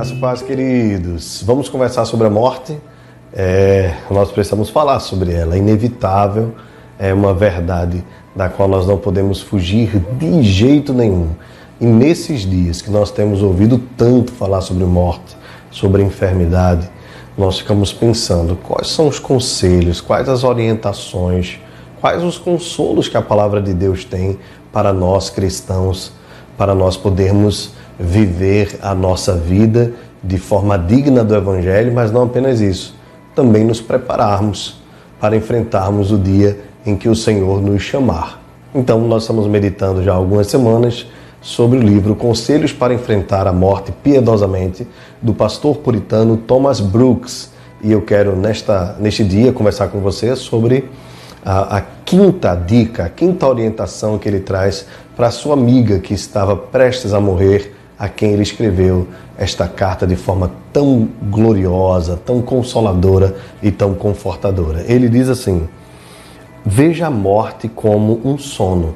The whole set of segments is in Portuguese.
Graças paz, queridos. Vamos conversar sobre a morte. É, nós precisamos falar sobre ela. É inevitável, é uma verdade da qual nós não podemos fugir de jeito nenhum. E nesses dias que nós temos ouvido tanto falar sobre morte, sobre enfermidade, nós ficamos pensando quais são os conselhos, quais as orientações, quais os consolos que a palavra de Deus tem para nós cristãos, para nós podermos viver a nossa vida de forma digna do Evangelho, mas não apenas isso, também nos prepararmos para enfrentarmos o dia em que o Senhor nos chamar. Então, nós estamos meditando já há algumas semanas sobre o livro Conselhos para Enfrentar a Morte Piedosamente, do pastor puritano Thomas Brooks. E eu quero, nesta, neste dia, conversar com você sobre a, a quinta dica, a quinta orientação que ele traz para sua amiga que estava prestes a morrer a quem ele escreveu esta carta de forma tão gloriosa, tão consoladora e tão confortadora. Ele diz assim: Veja a morte como um sono.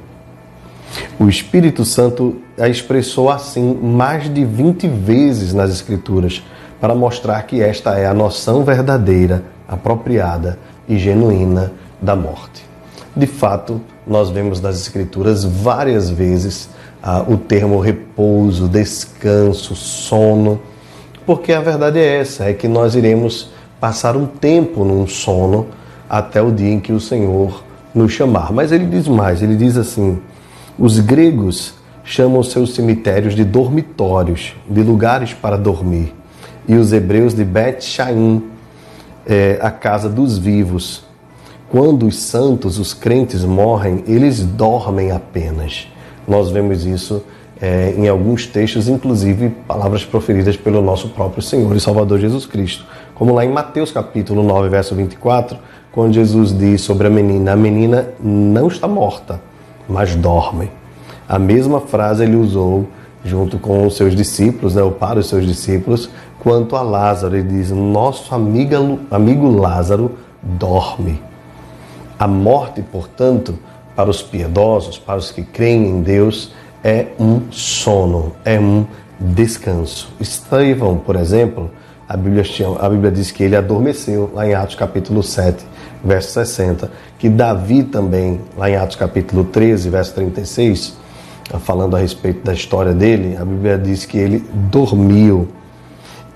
O Espírito Santo a expressou assim mais de 20 vezes nas Escrituras para mostrar que esta é a noção verdadeira, apropriada e genuína da morte. De fato, nós vemos nas Escrituras várias vezes ah, o termo repouso, descanso, sono, porque a verdade é essa, é que nós iremos passar um tempo num sono até o dia em que o Senhor nos chamar. Mas ele diz mais, ele diz assim: os gregos chamam seus cemitérios de dormitórios, de lugares para dormir, e os hebreus de Bet Shaim, é, a casa dos vivos. Quando os santos, os crentes morrem, eles dormem apenas. Nós vemos isso é, em alguns textos, inclusive palavras proferidas pelo nosso próprio Senhor e Salvador Jesus Cristo. Como lá em Mateus capítulo 9, verso 24, quando Jesus diz sobre a menina: A menina não está morta, mas dorme. A mesma frase ele usou junto com os seus discípulos, né, ou para os seus discípulos, quanto a Lázaro. Ele diz: Nosso amigo, amigo Lázaro dorme. A morte, portanto, para os piedosos, para os que creem em Deus, é um sono, é um descanso. Estevão, por exemplo, a Bíblia, a Bíblia diz que ele adormeceu, lá em Atos capítulo 7, verso 60. Que Davi também, lá em Atos capítulo 13, verso 36, falando a respeito da história dele, a Bíblia diz que ele dormiu.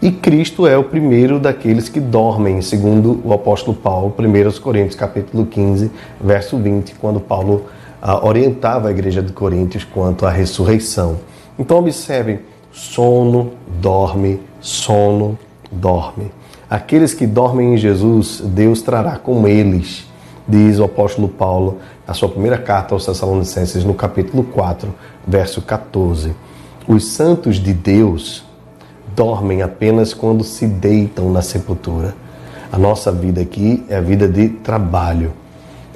E Cristo é o primeiro daqueles que dormem, segundo o apóstolo Paulo, 1 Coríntios capítulo 15, verso 20, quando Paulo ah, orientava a igreja de Coríntios quanto à ressurreição. Então observem, sono, dorme, sono, dorme. Aqueles que dormem em Jesus, Deus trará com eles, diz o apóstolo Paulo na sua primeira carta aos Tessalonicenses, no capítulo 4, verso 14. Os santos de Deus dormem apenas quando se deitam na sepultura. A nossa vida aqui é a vida de trabalho,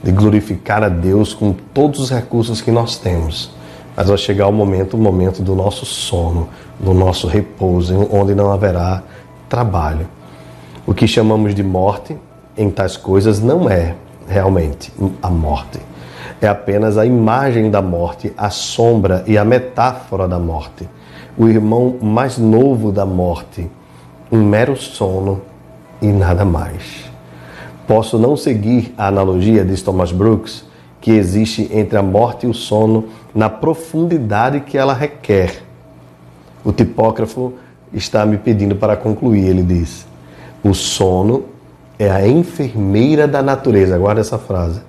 de glorificar a Deus com todos os recursos que nós temos. Mas vai chegar o momento, o momento do nosso sono, do nosso repouso, onde não haverá trabalho. O que chamamos de morte em tais coisas não é realmente a morte. É apenas a imagem da morte, a sombra e a metáfora da morte o irmão mais novo da morte, um mero sono e nada mais. Posso não seguir a analogia de Thomas Brooks, que existe entre a morte e o sono na profundidade que ela requer. O tipógrafo está me pedindo para concluir, ele diz: o sono é a enfermeira da natureza, guarda essa frase.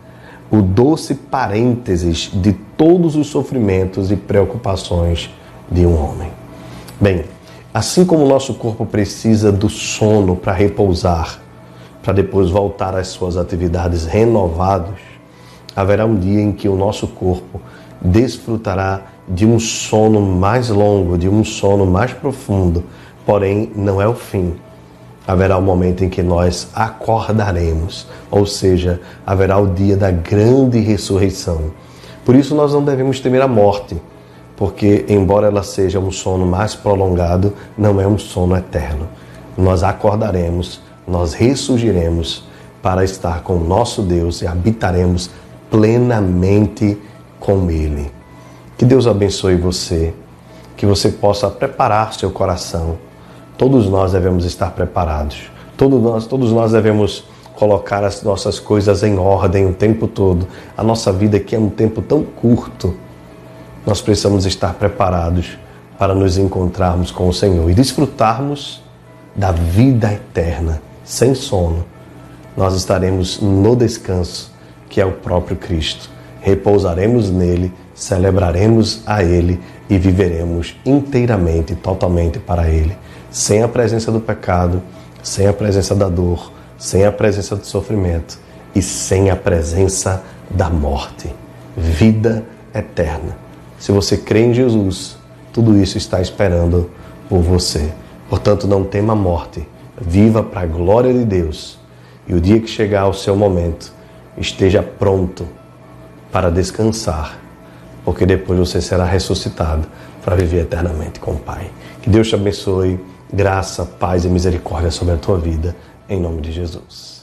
O doce parênteses de todos os sofrimentos e preocupações de um homem. Bem, assim como o nosso corpo precisa do sono para repousar, para depois voltar às suas atividades renovados, haverá um dia em que o nosso corpo desfrutará de um sono mais longo, de um sono mais profundo, porém não é o fim. Haverá o um momento em que nós acordaremos, ou seja, haverá o dia da grande ressurreição. Por isso nós não devemos temer a morte porque, embora ela seja um sono mais prolongado, não é um sono eterno. Nós acordaremos, nós ressurgiremos para estar com o nosso Deus e habitaremos plenamente com Ele. Que Deus abençoe você, que você possa preparar seu coração Todos nós devemos estar preparados. Todos nós, todos nós devemos colocar as nossas coisas em ordem o tempo todo. A nossa vida aqui é um tempo tão curto. Nós precisamos estar preparados para nos encontrarmos com o Senhor e desfrutarmos da vida eterna, sem sono. Nós estaremos no descanso, que é o próprio Cristo. Repousaremos nele, celebraremos a Ele e viveremos inteiramente, totalmente para Ele, sem a presença do pecado, sem a presença da dor, sem a presença do sofrimento e sem a presença da morte. Vida eterna. Se você crê em Jesus, tudo isso está esperando por você. Portanto, não tema a morte. Viva para a glória de Deus. E o dia que chegar o seu momento, esteja pronto para descansar, porque depois você será ressuscitado para viver eternamente com o Pai. Que Deus te abençoe, graça, paz e misericórdia sobre a tua vida em nome de Jesus.